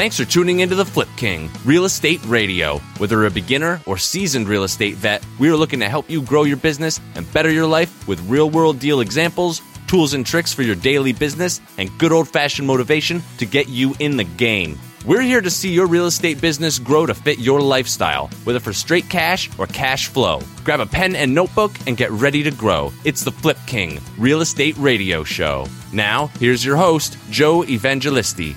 Thanks for tuning into the Flip King Real Estate Radio. Whether a beginner or seasoned real estate vet, we are looking to help you grow your business and better your life with real world deal examples, tools and tricks for your daily business, and good old fashioned motivation to get you in the game. We're here to see your real estate business grow to fit your lifestyle, whether for straight cash or cash flow. Grab a pen and notebook and get ready to grow. It's the Flip King Real Estate Radio Show. Now, here's your host, Joe Evangelisti.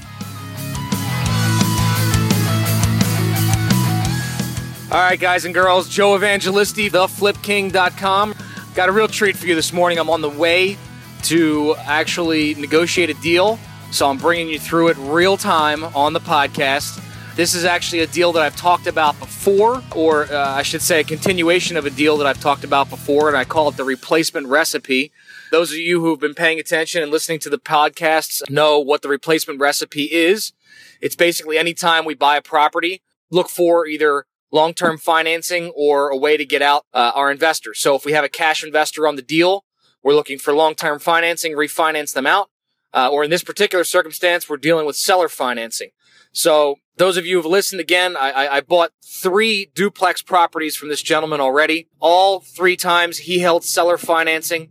All right, guys and girls, Joe Evangelisti, theflipking.com. Got a real treat for you this morning. I'm on the way to actually negotiate a deal, so I'm bringing you through it real time on the podcast. This is actually a deal that I've talked about before, or uh, I should say, a continuation of a deal that I've talked about before, and I call it the replacement recipe. Those of you who have been paying attention and listening to the podcasts know what the replacement recipe is. It's basically anytime we buy a property, look for either long term financing or a way to get out uh, our investors. So if we have a cash investor on the deal, we're looking for long term financing, refinance them out. Uh, or in this particular circumstance, we're dealing with seller financing. So those of you who've listened again, I, I, I bought three duplex properties from this gentleman already. All three times he held seller financing.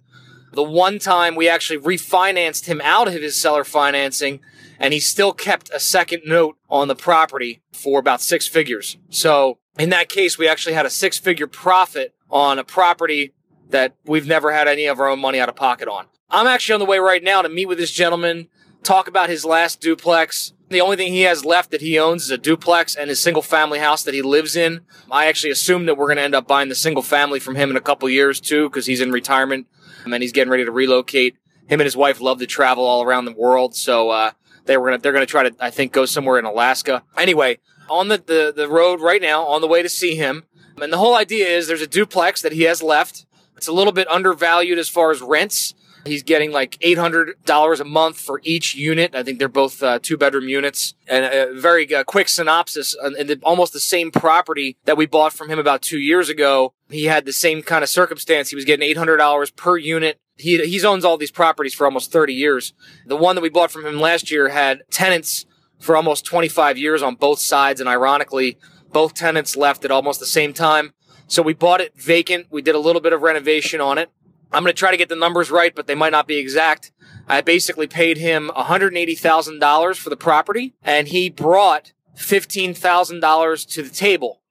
The one time we actually refinanced him out of his seller financing and he still kept a second note on the property for about six figures. So in that case, we actually had a six figure profit on a property that we've never had any of our own money out of pocket on. I'm actually on the way right now to meet with this gentleman, talk about his last duplex. The only thing he has left that he owns is a duplex and his single family house that he lives in. I actually assume that we're going to end up buying the single family from him in a couple years too, because he's in retirement and he's getting ready to relocate. Him and his wife love to travel all around the world, so uh, they were gonna they're gonna try to I think go somewhere in Alaska. Anyway, on the, the, the road right now, on the way to see him. And the whole idea is there's a duplex that he has left. It's a little bit undervalued as far as rents. He's getting like $800 a month for each unit. I think they're both uh, two bedroom units. And a very uh, quick synopsis and the, almost the same property that we bought from him about two years ago. He had the same kind of circumstance. He was getting $800 per unit. He, he's owns all these properties for almost 30 years. The one that we bought from him last year had tenants for almost 25 years on both sides. And ironically, both tenants left at almost the same time. So we bought it vacant. We did a little bit of renovation on it. I'm going to try to get the numbers right, but they might not be exact. I basically paid him $180,000 for the property and he brought $15,000 to the table.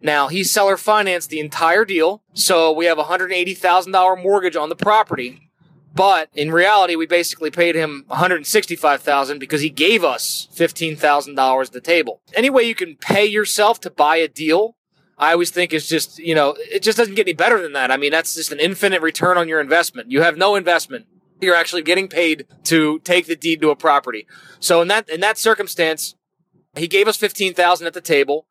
Now he seller financed the entire deal. So we have a $180,000 mortgage on the property. But in reality, we basically paid him 165,000 because he gave us $15,000 at the table. Any way you can pay yourself to buy a deal, I always think is just, you know, it just doesn't get any better than that. I mean, that's just an infinite return on your investment. You have no investment. You're actually getting paid to take the deed to a property. So in that, in that circumstance, he gave us 15,000 at the table.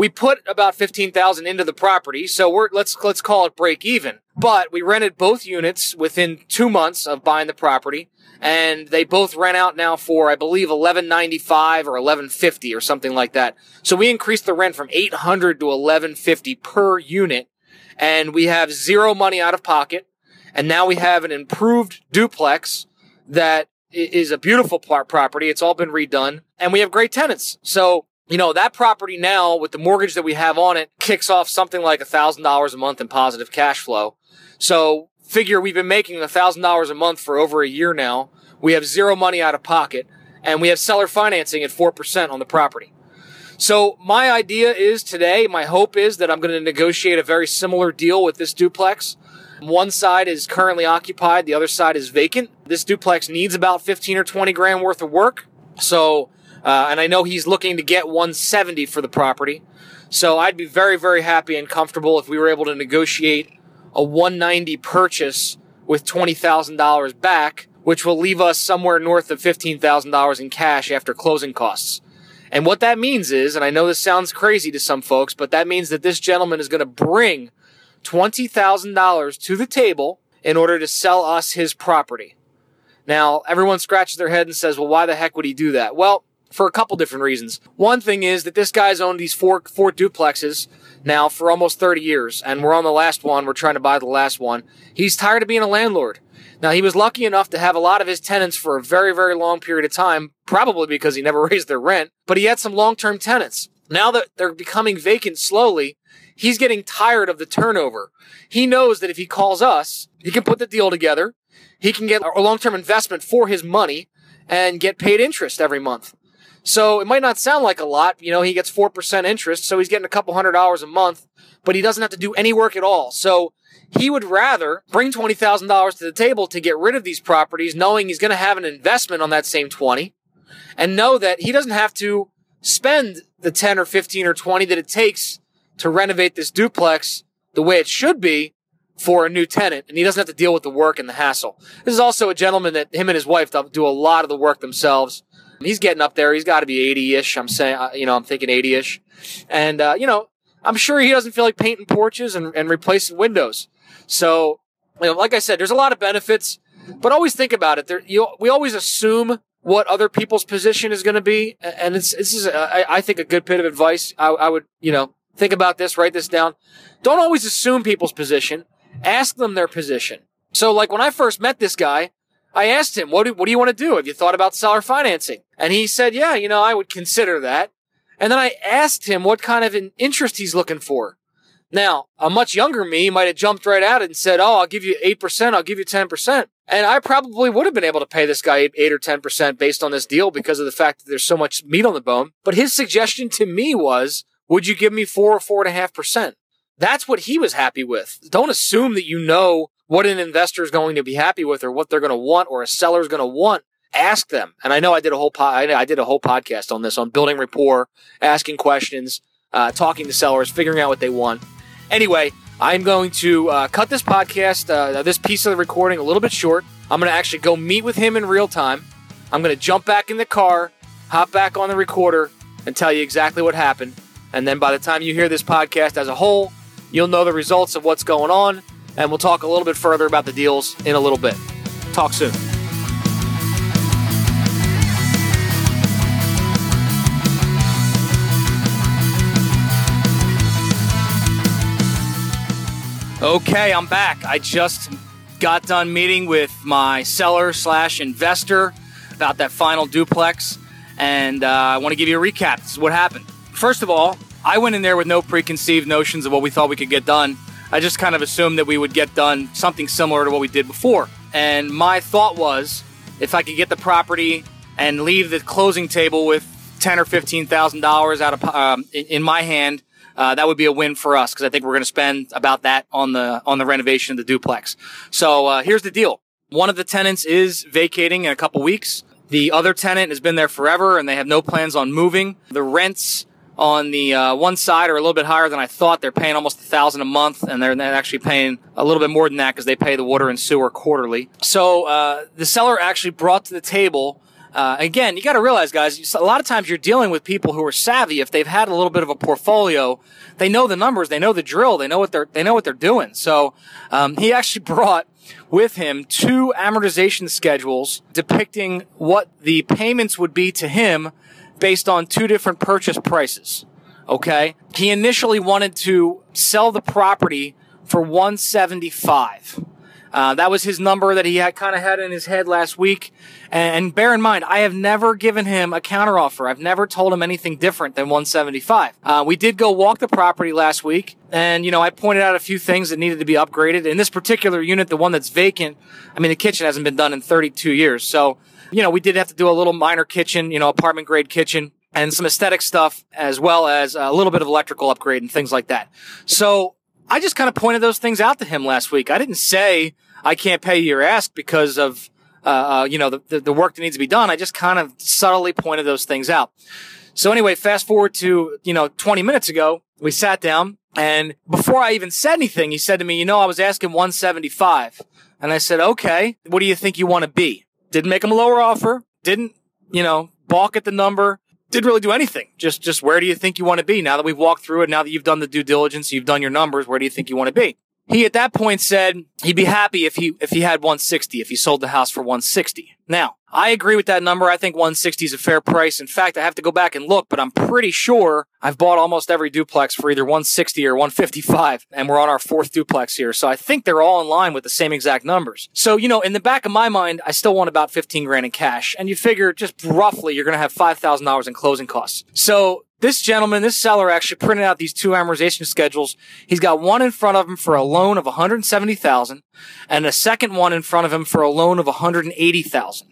We put about 15,000 into the property. So we're, let's, let's call it break even. But we rented both units within two months of buying the property. And they both rent out now for, I believe, 1195 or 1150 or something like that. So we increased the rent from 800 to 1150 per unit. And we have zero money out of pocket. And now we have an improved duplex that is a beautiful property. It's all been redone and we have great tenants. So you know, that property now with the mortgage that we have on it kicks off something like a thousand dollars a month in positive cash flow. So figure we've been making a thousand dollars a month for over a year now. We have zero money out of pocket and we have seller financing at 4% on the property. So my idea is today, my hope is that I'm going to negotiate a very similar deal with this duplex. One side is currently occupied, the other side is vacant. This duplex needs about 15 or 20 grand worth of work. So uh, and I know he's looking to get 170 for the property. So I'd be very, very happy and comfortable if we were able to negotiate a 190 purchase with $20,000 back, which will leave us somewhere north of $15,000 in cash after closing costs. And what that means is, and I know this sounds crazy to some folks, but that means that this gentleman is going to bring $20,000 to the table in order to sell us his property. Now, everyone scratches their head and says, well, why the heck would he do that? Well, for a couple different reasons. One thing is that this guy's owned these four four duplexes now for almost 30 years, and we're on the last one. We're trying to buy the last one. He's tired of being a landlord. Now, he was lucky enough to have a lot of his tenants for a very, very long period of time, probably because he never raised their rent, but he had some long term tenants. Now that they're becoming vacant slowly, he's getting tired of the turnover. He knows that if he calls us, he can put the deal together. He can get a long term investment for his money and get paid interest every month. So it might not sound like a lot. You know, he gets 4% interest, so he's getting a couple hundred dollars a month, but he doesn't have to do any work at all. So he would rather bring $20,000 to the table to get rid of these properties, knowing he's going to have an investment on that same 20 and know that he doesn't have to spend the 10 or 15 or 20 that it takes to renovate this duplex the way it should be for a new tenant and he doesn't have to deal with the work and the hassle. This is also a gentleman that him and his wife do a lot of the work themselves. He's getting up there. He's got to be 80-ish. I'm saying, uh, you know, I'm thinking 80-ish. And, uh, you know, I'm sure he doesn't feel like painting porches and, and replacing windows. So, you know, like I said, there's a lot of benefits, but always think about it. There, you, we always assume what other people's position is going to be. And it's, this is, I think, a good bit of advice. I, I would, you know, think about this, write this down. Don't always assume people's position. Ask them their position. So, like when I first met this guy, I asked him, what do, what do you want to do? Have you thought about seller financing? And he said, yeah, you know, I would consider that. And then I asked him what kind of an interest he's looking for. Now, a much younger me might have jumped right out and said, Oh, I'll give you 8%, I'll give you 10%. And I probably would have been able to pay this guy 8 or 10% based on this deal because of the fact that there's so much meat on the bone. But his suggestion to me was, Would you give me 4 or 4.5%? That's what he was happy with. Don't assume that you know what an investor is going to be happy with or what they're going to want or a seller is going to want. Ask them. And I know I did a whole po- I did a whole podcast on this on building rapport, asking questions, uh, talking to sellers, figuring out what they want. Anyway, I'm going to uh, cut this podcast, uh, this piece of the recording, a little bit short. I'm going to actually go meet with him in real time. I'm going to jump back in the car, hop back on the recorder, and tell you exactly what happened. And then by the time you hear this podcast as a whole, you'll know the results of what's going on and we'll talk a little bit further about the deals in a little bit. Talk soon. Okay, I'm back. I just got done meeting with my seller slash investor about that final duplex, and uh, I want to give you a recap. This is what happened. First of all, I went in there with no preconceived notions of what we thought we could get done I just kind of assumed that we would get done something similar to what we did before. And my thought was if I could get the property and leave the closing table with ten or fifteen thousand dollars out of um, in my hand, uh, that would be a win for us because I think we're going to spend about that on the on the renovation of the duplex. So uh, here's the deal: one of the tenants is vacating in a couple weeks. The other tenant has been there forever, and they have no plans on moving. The rents on the uh, one side are a little bit higher than I thought. They're paying almost a thousand a month, and they're, actually paying a little bit more than that because they pay the water and sewer quarterly. So uh, the seller actually brought to the table. Uh, again, you got to realize, guys, a lot of times you're dealing with people who are savvy. If they've had a little bit of a portfolio, they know the numbers, they know the drill, they know what they're they know what they're doing. So um, he actually brought with him two amortization schedules depicting what the payments would be to him based on two different purchase prices. Okay. He initially wanted to sell the property for 175. Uh, that was his number that he had kind of had in his head last week. And bear in mind, I have never given him a counteroffer. I've never told him anything different than 175. Uh, we did go walk the property last week, and you know I pointed out a few things that needed to be upgraded. In this particular unit, the one that's vacant, I mean the kitchen hasn't been done in 32 years, so you know, we did have to do a little minor kitchen, you know, apartment grade kitchen and some aesthetic stuff as well as a little bit of electrical upgrade and things like that. So I just kind of pointed those things out to him last week. I didn't say I can't pay your ask because of, uh, uh, you know, the, the work that needs to be done. I just kind of subtly pointed those things out. So anyway, fast forward to, you know, 20 minutes ago, we sat down and before I even said anything, he said to me, you know, I was asking 175. And I said, okay, what do you think you want to be? Didn't make him a lower offer. Didn't, you know, balk at the number. Didn't really do anything. Just, just where do you think you want to be now that we've walked through it? Now that you've done the due diligence, you've done your numbers. Where do you think you want to be? He at that point said he'd be happy if he if he had 160 if he sold the house for 160. Now, I agree with that number. I think 160 is a fair price. In fact, I have to go back and look, but I'm pretty sure I've bought almost every duplex for either 160 or 155, and we're on our fourth duplex here. So I think they're all in line with the same exact numbers. So, you know, in the back of my mind, I still want about 15 grand in cash, and you figure just roughly you're going to have $5,000 in closing costs. So this gentleman, this seller actually printed out these two amortization schedules. He's got one in front of him for a loan of 170,000 and a second one in front of him for a loan of 180,000.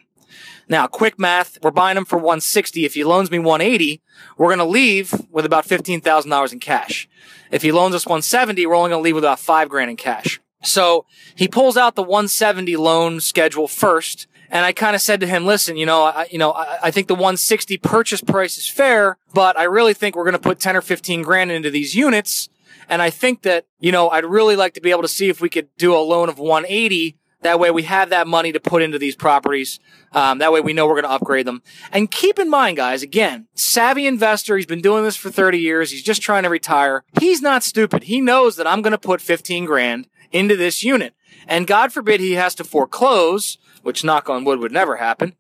Now, quick math, we're buying him for 160. If he loans me 180, we're going to leave with about $15,000 in cash. If he loans us 170, we're only going to leave with about 5 grand in cash. So, he pulls out the 170 loan schedule first and I kind of said to him, listen, you know, I, you know, I, I, think the 160 purchase price is fair, but I really think we're going to put 10 or 15 grand into these units. And I think that, you know, I'd really like to be able to see if we could do a loan of 180. That way we have that money to put into these properties. Um, that way we know we're going to upgrade them. And keep in mind, guys, again, savvy investor. He's been doing this for 30 years. He's just trying to retire. He's not stupid. He knows that I'm going to put 15 grand into this unit. And God forbid he has to foreclose which knock on wood would never happen.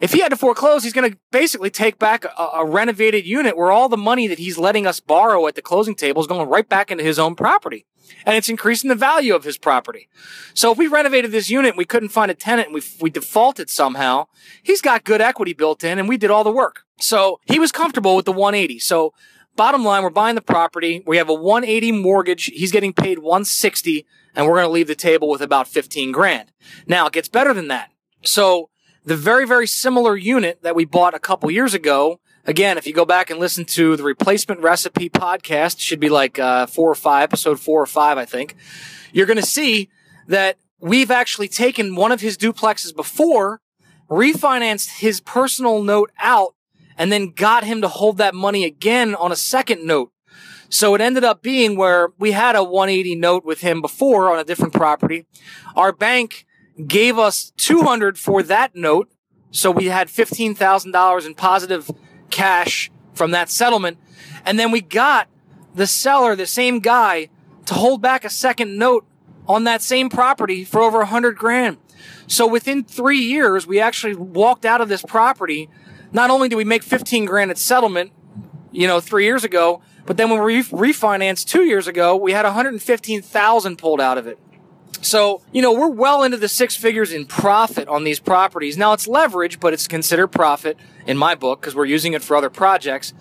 If he had to foreclose, he's going to basically take back a, a, renovated unit where all the money that he's letting us borrow at the closing table is going right back into his own property. And it's increasing the value of his property. So if we renovated this unit and we couldn't find a tenant and we, we defaulted somehow, he's got good equity built in and we did all the work. So he was comfortable with the 180. So bottom line, we're buying the property. We have a 180 mortgage. He's getting paid 160 and we're going to leave the table with about 15 grand. Now it gets better than that. So the very, very similar unit that we bought a couple years ago. Again, if you go back and listen to the replacement recipe podcast, should be like uh, four or five, episode four or five, I think. You're going to see that we've actually taken one of his duplexes before, refinanced his personal note out, and then got him to hold that money again on a second note. So it ended up being where we had a 180 note with him before on a different property. Our bank gave us 200 for that note. So we had $15,000 in positive cash from that settlement. And then we got the seller, the same guy, to hold back a second note on that same property for over a hundred grand. So within three years, we actually walked out of this property. Not only did we make 15 grand at settlement, you know, three years ago, but then when we refinanced two years ago, we had 115,000 pulled out of it. So, you know, we're well into the six figures in profit on these properties. Now it's leverage, but it's considered profit in my book because we're using it for other projects.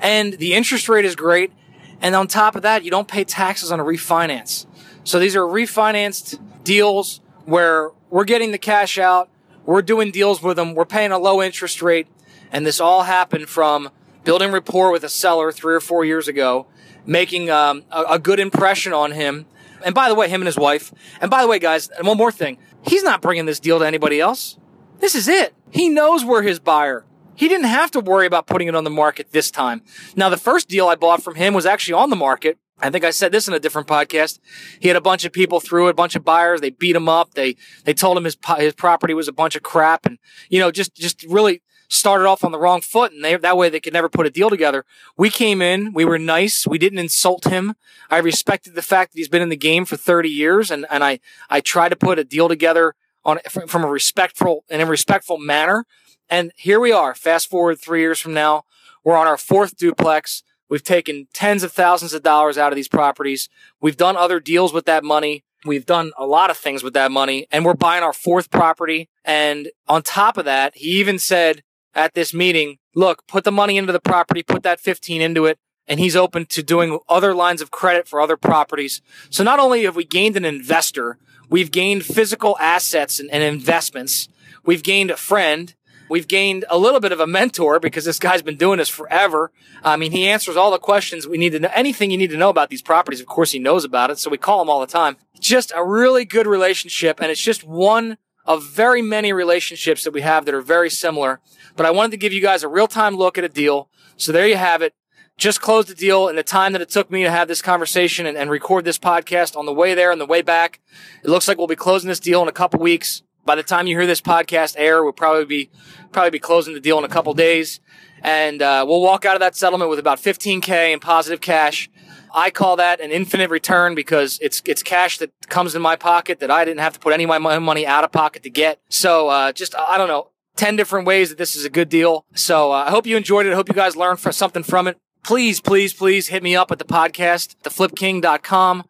And the interest rate is great. And on top of that, you don't pay taxes on a refinance. So these are refinanced deals where we're getting the cash out. We're doing deals with them. We're paying a low interest rate. And this all happened from building rapport with a seller three or four years ago, making um, a, a good impression on him and by the way, him and his wife. And by the way, guys, one more thing. He's not bringing this deal to anybody else. This is it. He knows we're his buyer. He didn't have to worry about putting it on the market this time. Now, the first deal I bought from him was actually on the market. I think I said this in a different podcast. He had a bunch of people through it, a bunch of buyers. They beat him up. They, they told him his, his property was a bunch of crap and, you know, just, just really started off on the wrong foot and they, that way they could never put a deal together. We came in, we were nice, we didn't insult him. I respected the fact that he's been in the game for 30 years and, and I, I tried to put a deal together on, from a respectful and a respectful manner. And here we are, fast forward three years from now, we're on our fourth duplex. We've taken tens of thousands of dollars out of these properties. We've done other deals with that money. We've done a lot of things with that money and we're buying our fourth property. And on top of that, he even said, at this meeting, look, put the money into the property, put that 15 into it, and he's open to doing other lines of credit for other properties. So not only have we gained an investor, we've gained physical assets and, and investments. We've gained a friend. We've gained a little bit of a mentor because this guy's been doing this forever. I mean, he answers all the questions we need to know. Anything you need to know about these properties, of course, he knows about it. So we call him all the time. Just a really good relationship. And it's just one of very many relationships that we have that are very similar. But I wanted to give you guys a real time look at a deal. So there you have it. Just closed the deal in the time that it took me to have this conversation and, and record this podcast on the way there and the way back. It looks like we'll be closing this deal in a couple weeks. By the time you hear this podcast air, we'll probably be probably be closing the deal in a couple days, and uh, we'll walk out of that settlement with about 15k in positive cash. I call that an infinite return because it's it's cash that comes in my pocket that I didn't have to put any of my money out of pocket to get. So uh, just I don't know. 10 different ways that this is a good deal. So uh, I hope you enjoyed it. I hope you guys learned something from it. Please, please, please hit me up at the podcast, theflipking.com.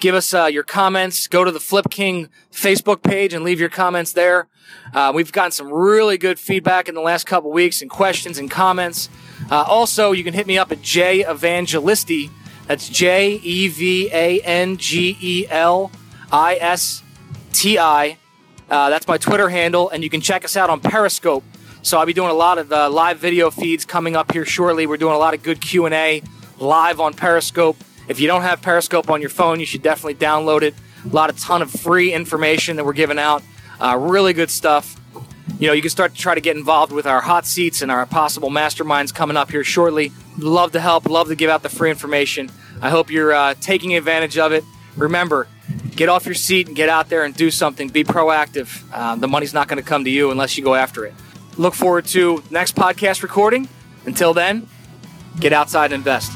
Give us uh, your comments. Go to the Flip King Facebook page and leave your comments there. Uh, we've gotten some really good feedback in the last couple weeks and questions and comments. Uh, also, you can hit me up at J Evangelisti. That's J E V A N G E L I S T I. Uh, that's my Twitter handle, and you can check us out on Periscope. So I'll be doing a lot of uh, live video feeds coming up here shortly. We're doing a lot of good Q and A live on Periscope. If you don't have Periscope on your phone, you should definitely download it. A lot of ton of free information that we're giving out. Uh, really good stuff. You know, you can start to try to get involved with our hot seats and our possible masterminds coming up here shortly. Love to help. Love to give out the free information. I hope you're uh, taking advantage of it. Remember, get off your seat and get out there and do something. Be proactive. Uh, the money's not going to come to you unless you go after it. Look forward to next podcast recording. Until then, get outside and invest.